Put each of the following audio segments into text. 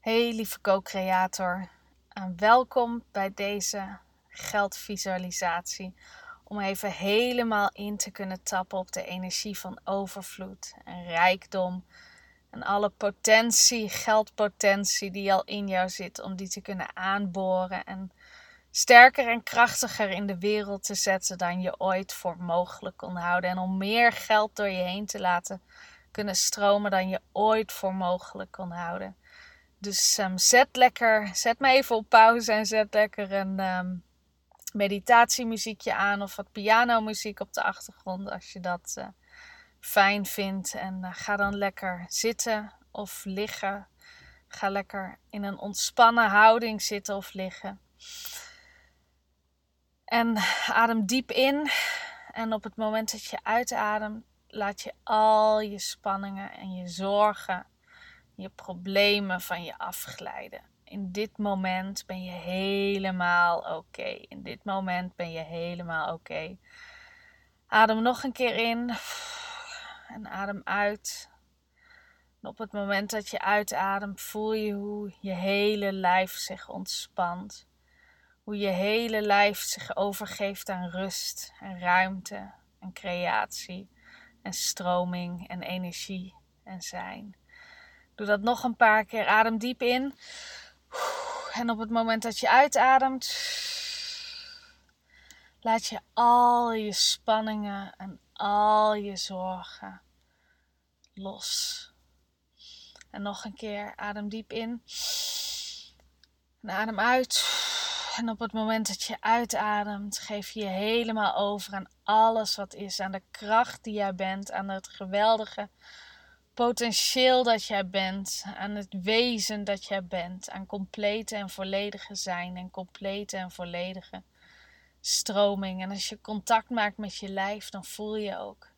Hey lieve co-creator, en welkom bij deze geldvisualisatie. Om even helemaal in te kunnen tappen op de energie van overvloed en rijkdom. En alle potentie, geldpotentie die al in jou zit, om die te kunnen aanboren en sterker en krachtiger in de wereld te zetten dan je ooit voor mogelijk kon houden. En om meer geld door je heen te laten kunnen stromen dan je ooit voor mogelijk kon houden. Dus um, zet lekker, zet me even op pauze en zet lekker een um, meditatiemuziekje aan of wat pianomuziek op de achtergrond als je dat uh, fijn vindt. En uh, ga dan lekker zitten of liggen. Ga lekker in een ontspannen houding zitten of liggen. En adem diep in. En op het moment dat je uitademt, laat je al je spanningen en je zorgen je problemen van je afglijden. In dit moment ben je helemaal oké. In dit moment ben je helemaal oké. Adem nog een keer in en adem uit. Op het moment dat je uitademt, voel je hoe je hele lijf zich ontspant. Hoe je hele lijf zich overgeeft aan rust en ruimte en creatie en stroming en energie en zijn. Doe dat nog een paar keer. Adem diep in. En op het moment dat je uitademt, laat je al je spanningen en al je zorgen los. En nog een keer. Adem diep in. En adem uit. En op het moment dat je uitademt, geef je je helemaal over aan alles wat is. Aan de kracht die jij bent. Aan het geweldige potentieel dat jij bent, aan het wezen dat jij bent, aan complete en volledige zijn en complete en volledige stroming. En als je contact maakt met je lijf, dan voel je ook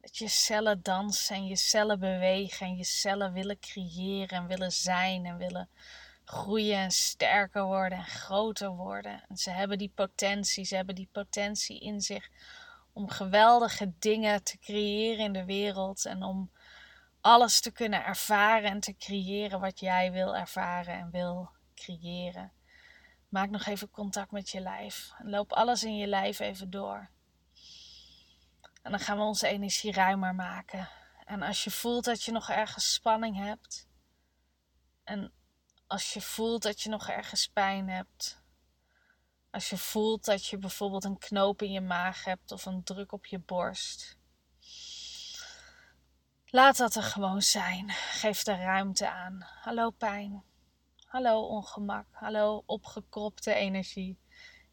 dat je cellen dansen en je cellen bewegen en je cellen willen creëren en willen zijn en willen groeien en sterker worden en groter worden. En ze hebben die potentie, ze hebben die potentie in zich om geweldige dingen te creëren in de wereld en om alles te kunnen ervaren en te creëren wat jij wil ervaren en wil creëren. Maak nog even contact met je lijf. Loop alles in je lijf even door. En dan gaan we onze energie ruimer maken. En als je voelt dat je nog ergens spanning hebt. En als je voelt dat je nog ergens pijn hebt. Als je voelt dat je bijvoorbeeld een knoop in je maag hebt of een druk op je borst. Laat dat er gewoon zijn. Geef er ruimte aan. Hallo pijn. Hallo ongemak. Hallo opgekropte energie.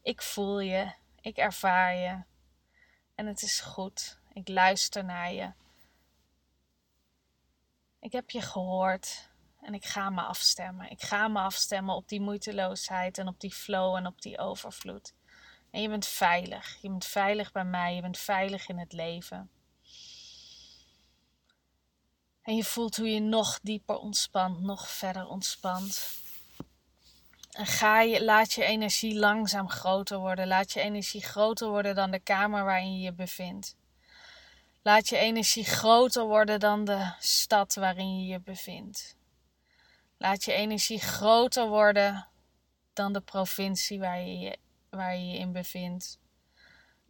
Ik voel je. Ik ervaar je. En het is goed. Ik luister naar je. Ik heb je gehoord en ik ga me afstemmen. Ik ga me afstemmen op die moeiteloosheid en op die flow en op die overvloed. En je bent veilig. Je bent veilig bij mij. Je bent veilig in het leven. En je voelt hoe je nog dieper ontspant, nog verder ontspant. En ga je, laat je energie langzaam groter worden. Laat je energie groter worden dan de kamer waarin je je bevindt. Laat je energie groter worden dan de stad waarin je je bevindt. Laat je energie groter worden dan de provincie waar je waar je, je in bevindt.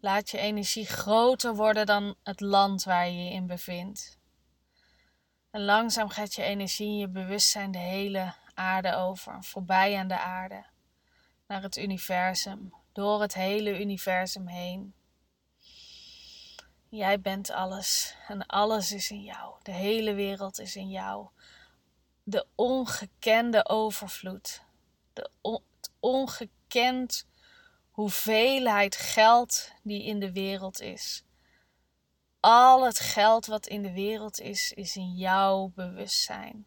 Laat je energie groter worden dan het land waar je je in bevindt. En langzaam gaat je energie en je bewustzijn de hele aarde over, voorbij aan de aarde, naar het universum, door het hele universum heen. Jij bent alles en alles is in jou. De hele wereld is in jou. De ongekende overvloed, de on ongekend hoeveelheid geld die in de wereld is al het geld wat in de wereld is, is in jouw bewustzijn.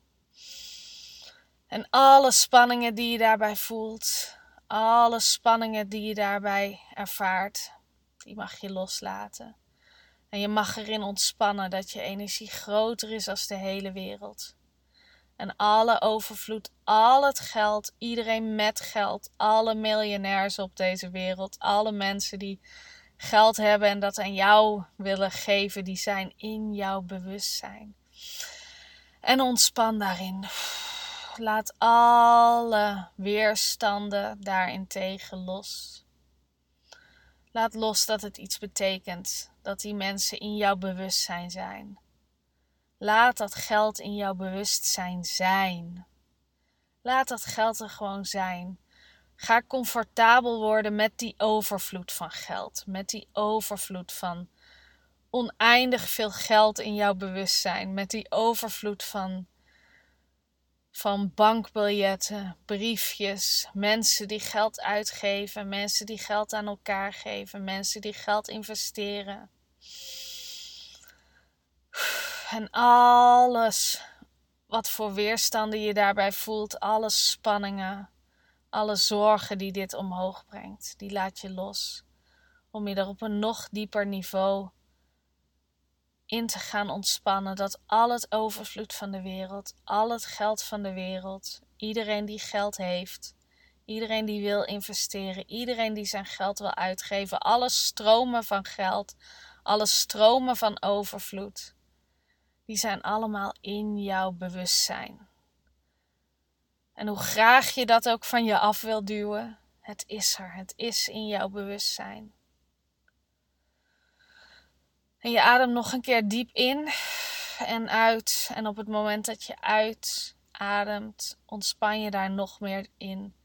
En alle spanningen die je daarbij voelt, alle spanningen die je daarbij ervaart, die mag je loslaten. En je mag erin ontspannen dat je energie groter is als de hele wereld. En alle overvloed, al het geld, iedereen met geld, alle miljonairs op deze wereld, alle mensen die geld hebben en dat aan jou willen geven, die zijn in jouw bewustzijn. En ontspan daarin. Laat alle weerstanden daarentegen los. Laat los dat het iets betekent dat die mensen in jouw bewustzijn zijn. Laat dat geld in jouw bewustzijn zijn. Laat dat geld er gewoon zijn. Ga comfortabel worden met die overvloed van geld, met die overvloed van oneindig veel geld in jouw bewustzijn, met die overvloed van, van bankbiljetten, briefjes, mensen die geld uitgeven, mensen die geld aan elkaar geven, mensen die geld investeren. En alles wat voor weerstanden je daarbij voelt, alle spanningen, alle zorgen die dit omhoog brengt, die laat je los. Om je er op een nog dieper niveau in te gaan ontspannen. Dat al het overvloed van de wereld, al het geld van de wereld, iedereen die geld heeft, iedereen die wil investeren, iedereen die zijn geld wil uitgeven, alle stromen van geld, alle stromen van overvloed, die zijn allemaal in jouw bewustzijn. En hoe graag je dat ook van je af wil duwen, het is er, het is in jouw bewustzijn. En je ademt nog een keer diep in en uit. En op het moment dat je uitademt, ontspan je daar nog meer in.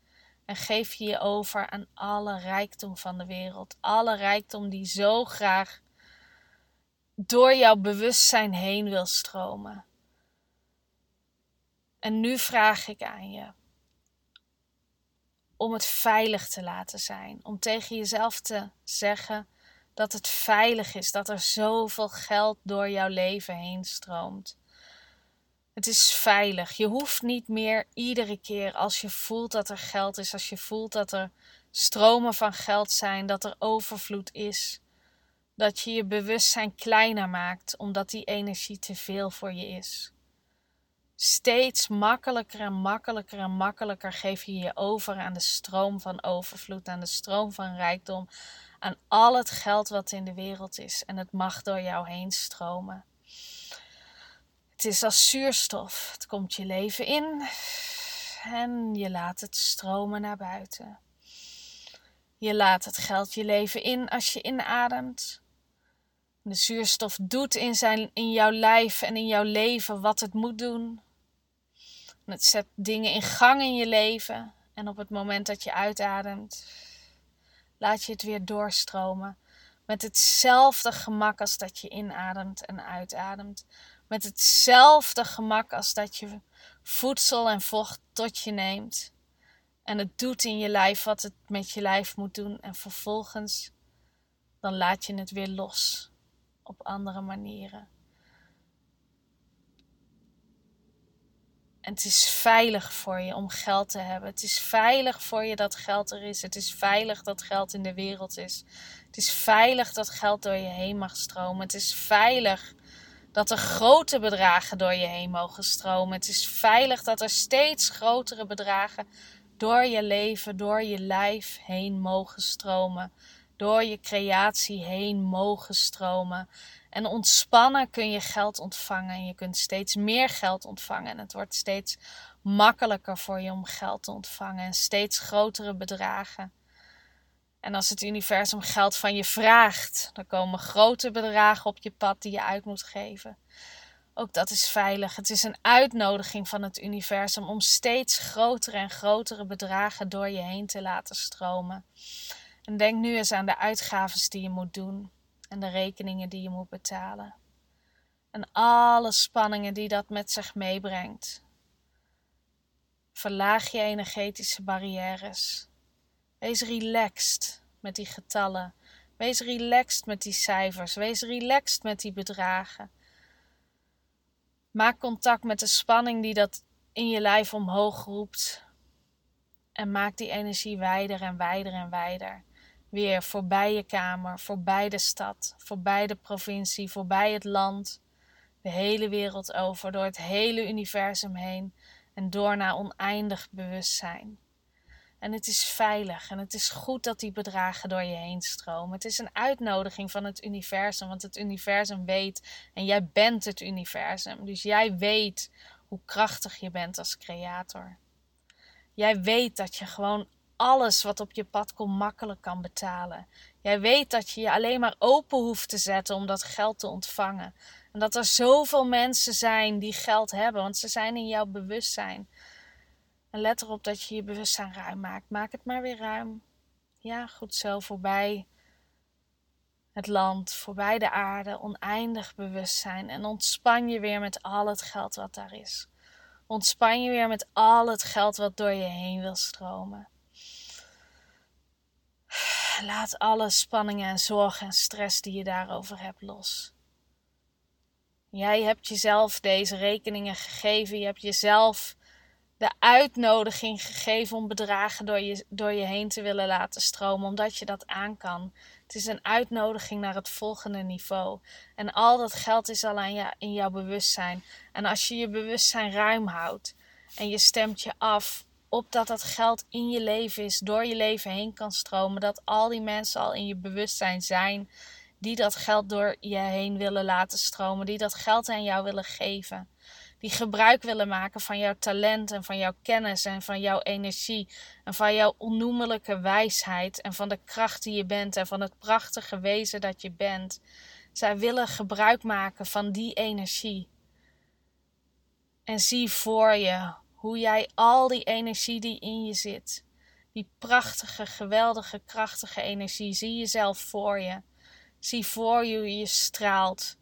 En geef je je over aan alle rijkdom van de wereld. Alle rijkdom die zo graag door jouw bewustzijn heen wil stromen. En nu vraag ik aan je om het veilig te laten zijn. Om tegen jezelf te zeggen dat het veilig is, dat er zoveel geld door jouw leven heen stroomt. Het is veilig. Je hoeft niet meer iedere keer als je voelt dat er geld is, als je voelt dat er stromen van geld zijn, dat er overvloed is, dat je je bewustzijn kleiner maakt omdat die energie te veel voor je is. Steeds makkelijker en makkelijker en makkelijker geef je je over aan de stroom van overvloed, aan de stroom van rijkdom, aan al het geld wat in de wereld is en het mag door jou heen stromen. Het is als zuurstof. Het komt je leven in en je laat het stromen naar buiten. Je laat het geld je leven in als je inademt. De zuurstof doet in, zijn, in jouw lijf en in jouw leven wat het moet doen. Het zet dingen in gang in je leven. En op het moment dat je uitademt, laat je het weer doorstromen. Met hetzelfde gemak als dat je inademt en uitademt. Met hetzelfde gemak als dat je voedsel en vocht tot je neemt. En het doet in je lijf wat het met je lijf moet doen. En vervolgens dan laat je het weer los op andere manieren. En het is veilig voor je om geld te hebben. Het is veilig voor je dat geld er is. Het is veilig dat geld in de wereld is. Het is veilig dat geld door je heen mag stromen. Het is veilig dat er grote bedragen door je heen mogen stromen. Het is veilig dat er steeds grotere bedragen door je leven, door je lijf heen mogen stromen. Door je creatie heen mogen stromen. En ontspannen kun je geld ontvangen. En je kunt steeds meer geld ontvangen. En het wordt steeds makkelijker voor je om geld te ontvangen. En steeds grotere bedragen. En als het universum geld van je vraagt, dan komen grote bedragen op je pad die je uit moet geven. Ook dat is veilig. Het is een uitnodiging van het universum om steeds grotere en grotere bedragen door je heen te laten stromen. En denk nu eens aan de uitgaven die je moet doen en de rekeningen die je moet betalen. En alle spanningen die dat met zich meebrengt. Verlaag je energetische barrières. Wees relaxed met die getallen. Wees relaxed met die cijfers. Wees relaxed met die bedragen. Maak contact met de spanning die dat in je lijf omhoog roept. En maak die energie wijder en wijder en wijder weer voorbij je kamer, voorbij de stad, voorbij de provincie, voorbij het land, de hele wereld over, door het hele universum heen en door naar oneindig bewustzijn. En het is veilig en het is goed dat die bedragen door je heen stromen. Het is een uitnodiging van het universum, want het universum weet en jij bent het universum. Dus jij weet hoe krachtig je bent als creator. Jij weet dat je gewoon alles wat op je pad komt makkelijk kan betalen. Jij weet dat je je alleen maar open hoeft te zetten om dat geld te ontvangen. En dat er zoveel mensen zijn die geld hebben, want ze zijn in jouw bewustzijn. En let erop dat je je bewustzijn ruim maakt. Maak het maar weer ruim. Ja, goed zo, voorbij het land, voorbij de aarde, oneindig bewustzijn. En ontspan je weer met al het geld wat daar is. Ontspan je weer met al het geld wat door je heen wil stromen. Laat alle spanningen en zorgen en stress die je daarover hebt los. Jij hebt jezelf deze rekeningen gegeven. Je hebt jezelf de uitnodiging gegeven om bedragen door je, door je heen te willen laten stromen, omdat je dat aan kan. Het is een uitnodiging naar het volgende niveau. En al dat geld is al aan je, in jouw bewustzijn. En als je je bewustzijn ruim houdt en je stemt je af op dat dat geld in je leven is, door je leven heen kan stromen, dat al die mensen al in je bewustzijn zijn die dat geld door je heen willen laten stromen, die dat geld aan jou willen geven die gebruik willen maken van jouw talent en van jouw kennis en van jouw energie en van jouw onnoemelijke wijsheid en van de kracht die je bent en van het prachtige wezen dat je bent. Zij willen gebruik maken van die energie. En zie voor je hoe jij al die energie die in je zit, die prachtige, geweldige, krachtige energie, zie jezelf voor je. Zie voor je hoe je straalt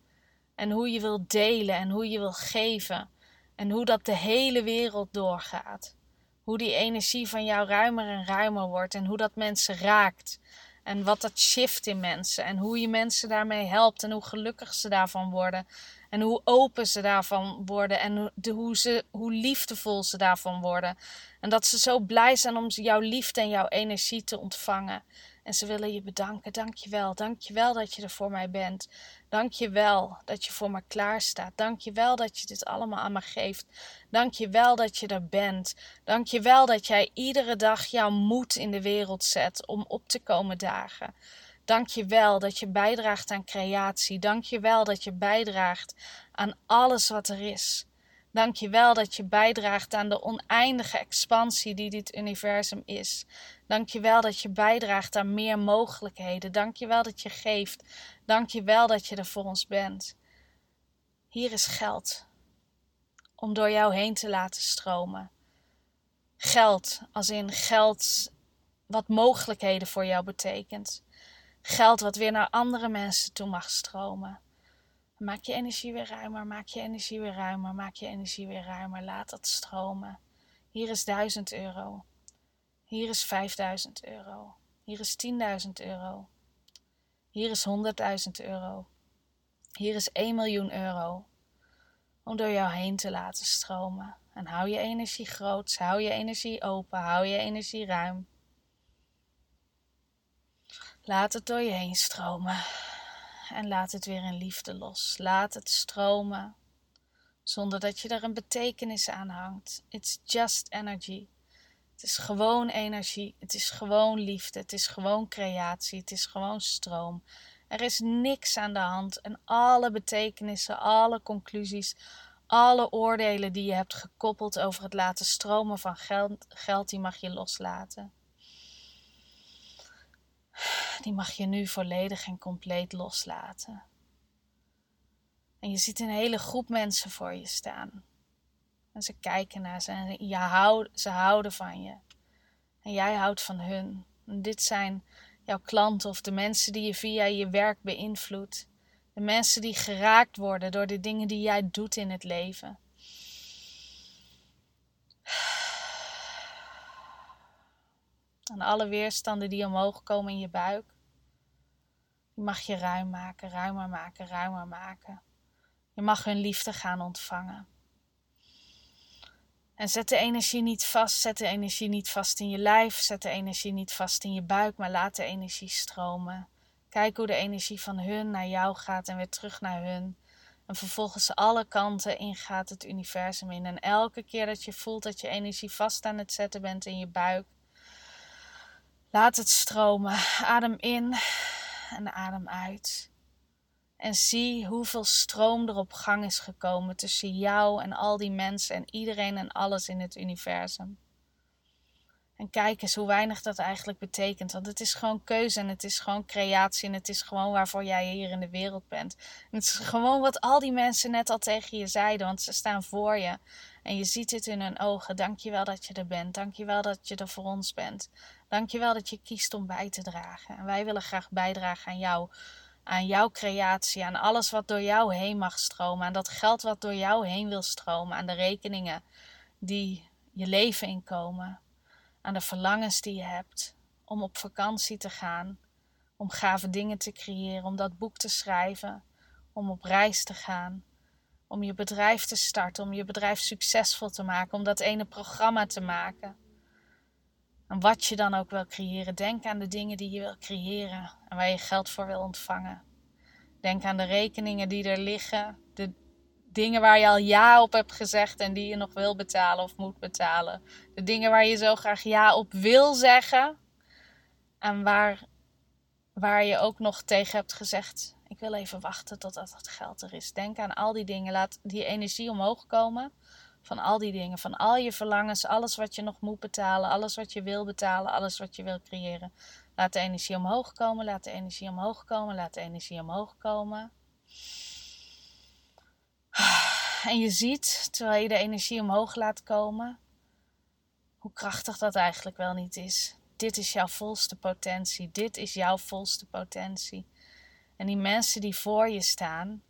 en hoe je wilt delen en hoe je wilt geven. En hoe dat de hele wereld doorgaat. Hoe die energie van jou ruimer en ruimer wordt en hoe dat mensen raakt. En wat dat shift in mensen en hoe je mensen daarmee helpt en hoe gelukkig ze daarvan worden. En hoe open ze daarvan worden en hoe, ze, hoe liefdevol ze daarvan worden. En dat ze zo blij zijn om jouw liefde en jouw energie te ontvangen. En ze willen je bedanken. Dank je wel. Dank je wel dat je er voor mij bent. Dank je wel dat je voor me klaar staat. Dank je wel dat je dit allemaal aan me geeft. Dank je wel dat je er bent. Dank je wel dat jij iedere dag jouw moed in de wereld zet om op te komen dagen. Dank je wel dat je bijdraagt aan creatie. Dank je wel dat je bijdraagt aan alles wat er is. Dank je wel dat je bijdraagt aan de oneindige expansie die dit universum is. Dank je wel dat je bijdraagt aan meer mogelijkheden. Dank je wel dat je geeft. Dank je wel dat je er voor ons bent. Hier is geld om door jou heen te laten stromen. Geld, als in geld wat mogelijkheden voor jou betekent. Geld wat weer naar andere mensen toe mag stromen. Maak je energie weer ruimer, maak je energie weer ruimer, maak je energie weer ruimer. Laat dat stromen. Hier is 1000 euro. Hier is 5000 euro. Hier is 10.000 euro. Hier is 100.000 euro. Hier is 1 miljoen euro. Om door jou heen te laten stromen. En hou je energie groot, hou je energie open, hou je energie ruim. Laat het door je heen stromen en laat het weer in liefde los. Laat het stromen zonder dat je er een betekenis aan hangt. It's just energy. Het is gewoon energie. Het is gewoon liefde. Het is gewoon creatie. Het is gewoon stroom. Er is niks aan de hand en alle betekenissen, alle conclusies, alle oordelen die je hebt gekoppeld over het laten stromen van geld, geld die mag je loslaten die mag je nu volledig en compleet loslaten. En je ziet een hele groep mensen voor je staan. En ze kijken naar ze en je houd, ze houden van je. En jij houdt van hun. Dit zijn jouw klanten of de mensen die je via je werk beïnvloedt. De mensen die geraakt worden door de dingen die jij doet in het leven. En alle weerstanden die omhoog komen in je buik, die mag je ruim maken, ruimer maken, ruimer maken. Je mag hun liefde gaan ontvangen. En zet de energie niet vast, zet de energie niet vast in je lijf, zet de energie niet vast in je buik, maar laat de energie stromen. Kijk hoe de energie van hun naar jou gaat en weer terug naar hun. En vervolgens alle kanten ingaat het universum in. En elke keer dat je voelt dat je energie vast aan het zetten bent in je buik, Laat het stromen. Adem in en adem uit. En zie hoeveel stroom er op gang is gekomen tussen jou en al die mensen en iedereen en alles in het universum. En kijk eens hoe weinig dat eigenlijk betekent. Want het is gewoon keuze en het is gewoon creatie en het is gewoon waarvoor jij hier in de wereld bent. En het is gewoon wat al die mensen net al tegen je zeiden, want ze staan voor je. En je ziet het in hun ogen. Dankjewel dat je er bent. Dankjewel dat je er voor ons bent. Dankjewel dat je kiest om bij te dragen. En wij willen graag bijdragen aan jou. Aan jouw creatie, aan alles wat door jou heen mag stromen, aan dat geld wat door jou heen wil stromen, aan de rekeningen die je leven inkomen, aan de verlangens die je hebt om op vakantie te gaan, om gave dingen te creëren, om dat boek te schrijven, om op reis te gaan, om je bedrijf te starten, om je bedrijf succesvol te maken, om dat ene programma te maken. En wat je dan ook wil creëren, denk aan de dingen die je wil creëren en waar je geld voor wil ontvangen. Denk aan de rekeningen die er liggen, de dingen waar je al ja op hebt gezegd en die je nog wil betalen of moet betalen. De dingen waar je zo graag ja op wil zeggen en waar, waar je ook nog tegen hebt gezegd: Ik wil even wachten totdat het geld er is. Denk aan al die dingen, laat die energie omhoog komen. Van al die dingen, van al je verlangens, alles wat je nog moet betalen, alles wat je wil betalen, alles wat je wil creëren. Laat de energie omhoog komen, laat de energie omhoog komen, laat de energie omhoog komen. En je ziet, terwijl je de energie omhoog laat komen, hoe krachtig dat eigenlijk wel niet is. Dit is jouw volste potentie. Dit is jouw volste potentie. En die mensen die voor je staan,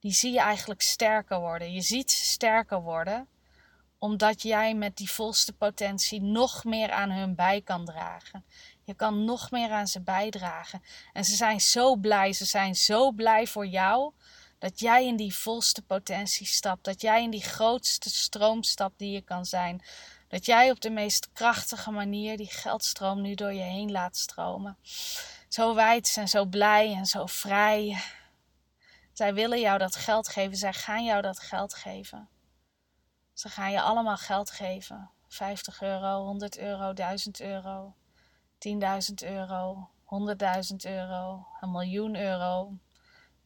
die zie je eigenlijk sterker worden. Je ziet ze sterker worden, omdat jij met die volste potentie nog meer aan hun bij kan dragen. Je kan nog meer aan ze bijdragen. En ze zijn zo blij, ze zijn zo blij voor jou dat jij in die volste potentie stapt. Dat jij in die grootste stroom stapt die je kan zijn. Dat jij op de meest krachtige manier die geldstroom nu door je heen laat stromen. Zo wijd en zo blij en zo vrij. Zij willen jou dat geld geven. Zij gaan jou dat geld geven. Ze gaan je allemaal geld geven. 50 euro, 100 euro, 1000 euro, 10.000 euro, 100.000 euro, een miljoen euro,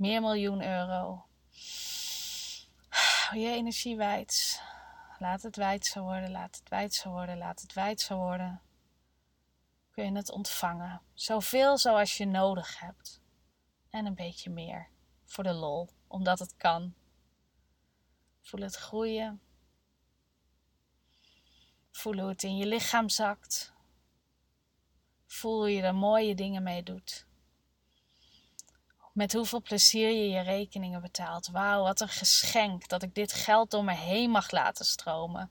meer miljoen euro. Je energie wijd. Laat het wijd zo worden, laat het wijd zo worden, laat het wijd zo worden. Kun je het ontvangen. Zoveel zoals je nodig hebt. En een beetje meer. Voor de lol, omdat het kan. Voel het groeien. Voel hoe het in je lichaam zakt. Voel hoe je er mooie dingen mee doet met hoeveel plezier je je rekeningen betaalt. Wauw, wat een geschenk dat ik dit geld door me heen mag laten stromen.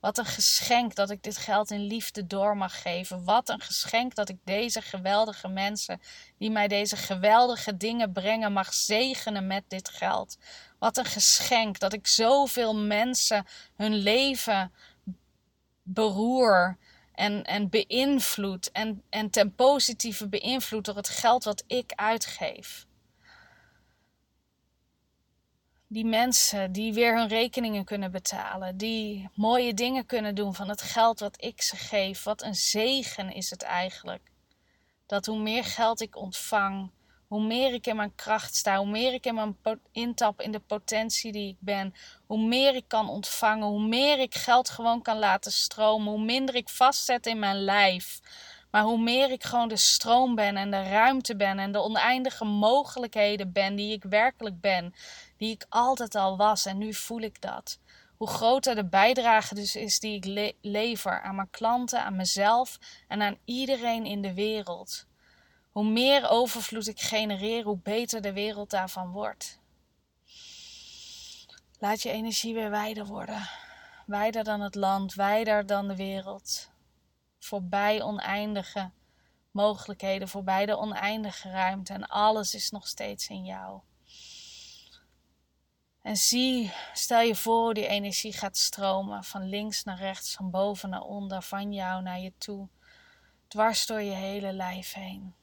Wat een geschenk dat ik dit geld in liefde door mag geven. Wat een geschenk dat ik deze geweldige mensen, die mij deze geweldige dingen brengen, mag zegenen met dit geld. Wat een geschenk dat ik zoveel mensen hun leven beroer en, en beïnvloed. En, en ten positieve beïnvloed door het geld wat ik uitgeef die mensen die weer hun rekeningen kunnen betalen, die mooie dingen kunnen doen van het geld wat ik ze geef. Wat een zegen is het eigenlijk. Dat hoe meer geld ik ontvang, hoe meer ik in mijn kracht sta, hoe meer ik in mijn intap in de potentie die ik ben, hoe meer ik kan ontvangen, hoe meer ik geld gewoon kan laten stromen, hoe minder ik vastzet in mijn lijf. Maar hoe meer ik gewoon de stroom ben en de ruimte ben en de oneindige mogelijkheden ben die ik werkelijk ben, die ik altijd al was en nu voel ik dat. Hoe groter de bijdrage dus is die ik lever aan mijn klanten, aan mezelf en aan iedereen in de wereld. Hoe meer overvloed ik genereer, hoe beter de wereld daarvan wordt. Laat je energie weer wijder worden. Wijder dan het land, wijder dan de wereld. Voorbij oneindige mogelijkheden, voorbij de oneindige ruimte en alles is nog steeds in jou. En zie, stel je voor die energie gaat stromen van links naar rechts, van boven naar onder, van jou naar je toe, dwars door je hele lijf heen.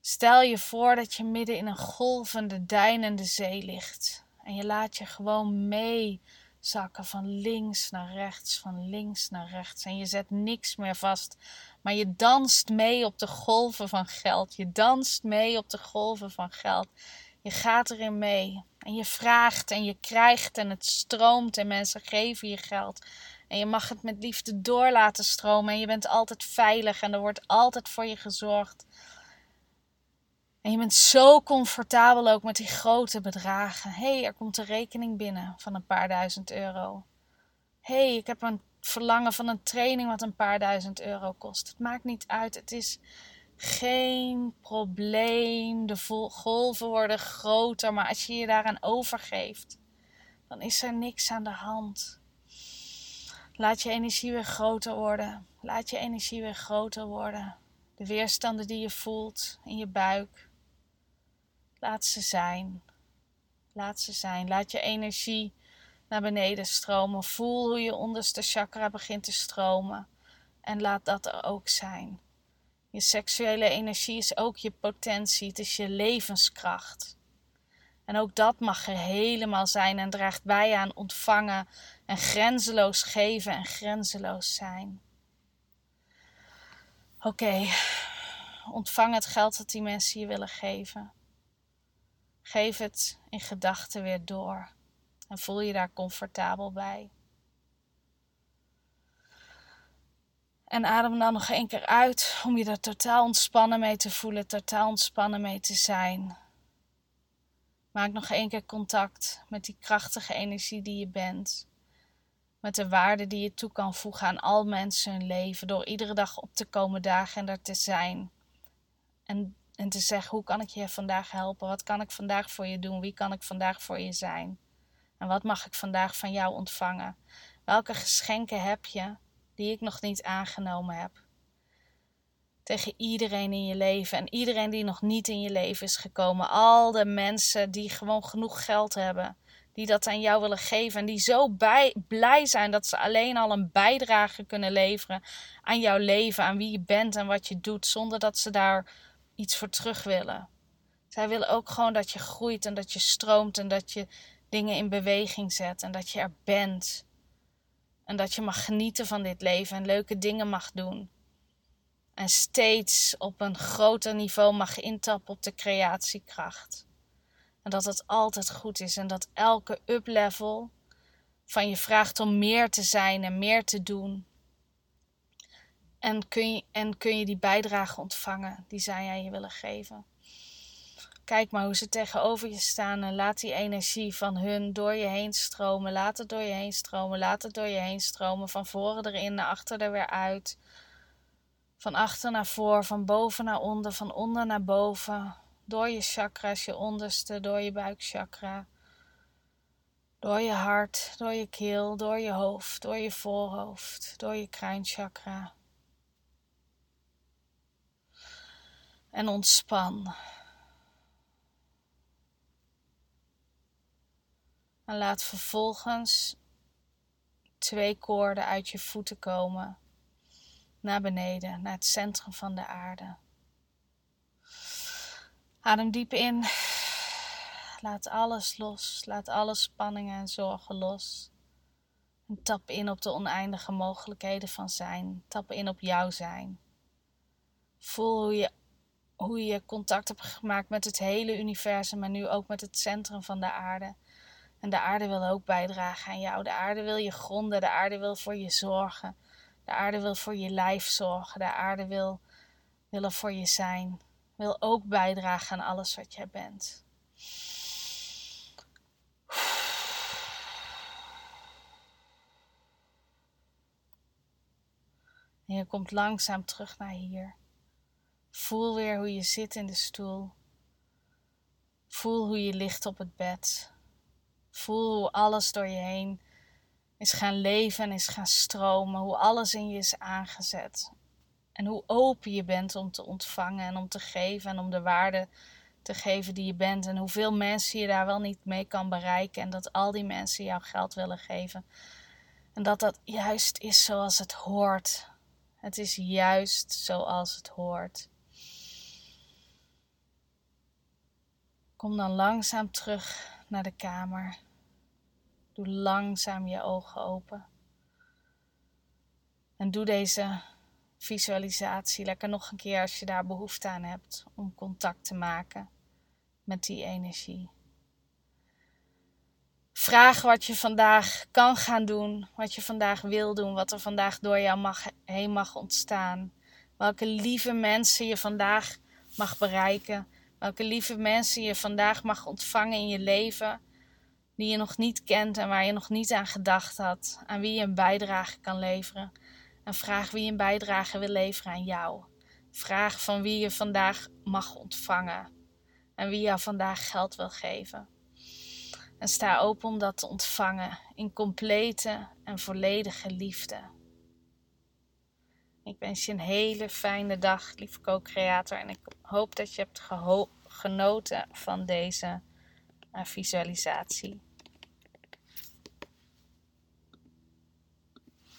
Stel je voor dat je midden in een golvende, deinende zee ligt en je laat je gewoon mee zakken van links naar rechts, van links naar rechts. En je zet niks meer vast, maar je danst mee op de golven van geld. Je danst mee op de golven van geld. Je gaat erin mee. En je vraagt en je krijgt en het stroomt en mensen geven je geld. En je mag het met liefde door laten stromen. En je bent altijd veilig en er wordt altijd voor je gezorgd. En je bent zo comfortabel ook met die grote bedragen. Hé, hey, er komt een rekening binnen van een paar duizend euro. Hé, hey, ik heb een verlangen van een training wat een paar duizend euro kost. Het maakt niet uit. Het is geen probleem. De golven worden groter, maar als je je daaraan overgeeft, dan is er niks aan de hand. Laat je energie weer groter worden. Laat je energie weer groter worden. De weerstanden die je voelt in je buik. Laat ze zijn. Laat ze zijn. Laat je energie naar beneden stromen. Voel hoe je onderste chakra begint te stromen. En laat dat er ook zijn. Je seksuele energie is ook je potentie, het is je levenskracht. En ook dat mag er helemaal zijn en draagt bij aan ontvangen en grenzeloos geven en grenzeloos zijn. Oké, ontvang het geld dat die mensen je willen geven. Geef het in gedachten weer door en voel je daar comfortabel bij. En adem dan nog één keer uit om je er totaal ontspannen mee te voelen, totaal ontspannen mee te zijn. Maak nog één keer contact met die krachtige energie die je bent. Met de waarde die je toe kan voegen aan al mensen hun leven. Door iedere dag op te komen dagen en er te zijn. En, en te zeggen: hoe kan ik je vandaag helpen? Wat kan ik vandaag voor je doen? Wie kan ik vandaag voor je zijn? En wat mag ik vandaag van jou ontvangen? Welke geschenken heb je die ik nog niet aangenomen heb. Tegen iedereen in je leven en iedereen die nog niet in je leven is gekomen. Al de mensen die gewoon genoeg geld hebben, die dat aan jou willen geven en die zo blij zijn dat ze alleen al een bijdrage kunnen leveren aan jouw leven, aan wie je bent en wat je doet, zonder dat ze daar iets voor terug willen. Zij willen ook gewoon dat je groeit en dat je stroomt en dat je dingen in beweging zet en dat je er bent. En dat je mag genieten van dit leven en leuke dingen mag doen. En steeds op een groter niveau mag intappen op de creatiekracht. En dat het altijd goed is en dat elke up-level van je vraagt om meer te zijn en meer te doen. En kun je, en kun je die bijdrage ontvangen die zij aan je willen geven. Kijk maar hoe ze tegenover je staan en laat die energie van hun door je heen stromen. Laat het door je heen stromen. Laat het door je heen stromen. Van voren erin, naar achter er weer uit. Van achter naar voor, van boven naar onder, van onder naar boven. Door je chakra's, je onderste, door je buikchakra. Door je hart, door je keel, door je hoofd, door je voorhoofd, door je kruinchakra. En ontspan. En laat vervolgens twee koorden uit je voeten komen naar beneden, naar het centrum van de aarde. Adem diep in. Laat alles los. Laat alle spanningen en zorgen los. En tap in op de oneindige mogelijkheden van zijn. Tap in op jouw zijn. Voel hoe je, hoe je contact hebt gemaakt met het hele universum, maar nu ook met het centrum van de aarde. En de aarde wil ook bijdragen aan jou. De aarde wil je gronden. De aarde wil voor je zorgen. De aarde wil voor je lijf zorgen. De aarde wil, wil er voor je zijn. Wil ook bijdragen aan alles wat jij bent. En je komt langzaam terug naar hier. Voel weer hoe je zit in de stoel. Voel hoe je ligt op het bed. Voel hoe alles door je heen is gaan leven en is gaan stromen. Hoe alles in je is aangezet. En hoe open je bent om te ontvangen en om te geven en om de waarde te geven die je bent. En hoeveel mensen je daar wel niet mee kan bereiken. En dat al die mensen jou geld willen geven. En dat dat juist is zoals het hoort. Het is juist zoals het hoort. Kom dan langzaam terug naar de kamer. Doe langzaam je ogen open. En doe deze visualisatie lekker nog een keer als je daar behoefte aan hebt om contact te maken met die energie. Vraag wat je vandaag kan gaan doen, wat je vandaag wil doen, wat er vandaag door jou mag, heen mag ontstaan. Welke lieve mensen je vandaag mag bereiken. Welke lieve mensen je vandaag mag ontvangen in je leven. Die je nog niet kent en waar je nog niet aan gedacht had. Aan wie je een bijdrage kan leveren. En vraag wie een bijdrage wil leveren aan jou. Vraag van wie je vandaag mag ontvangen. En wie jou vandaag geld wil geven. En sta open om dat te ontvangen in complete en volledige liefde. Ik wens je een hele fijne dag, lieve co-creator. En ik hoop dat je hebt genoten van deze uh, visualisatie.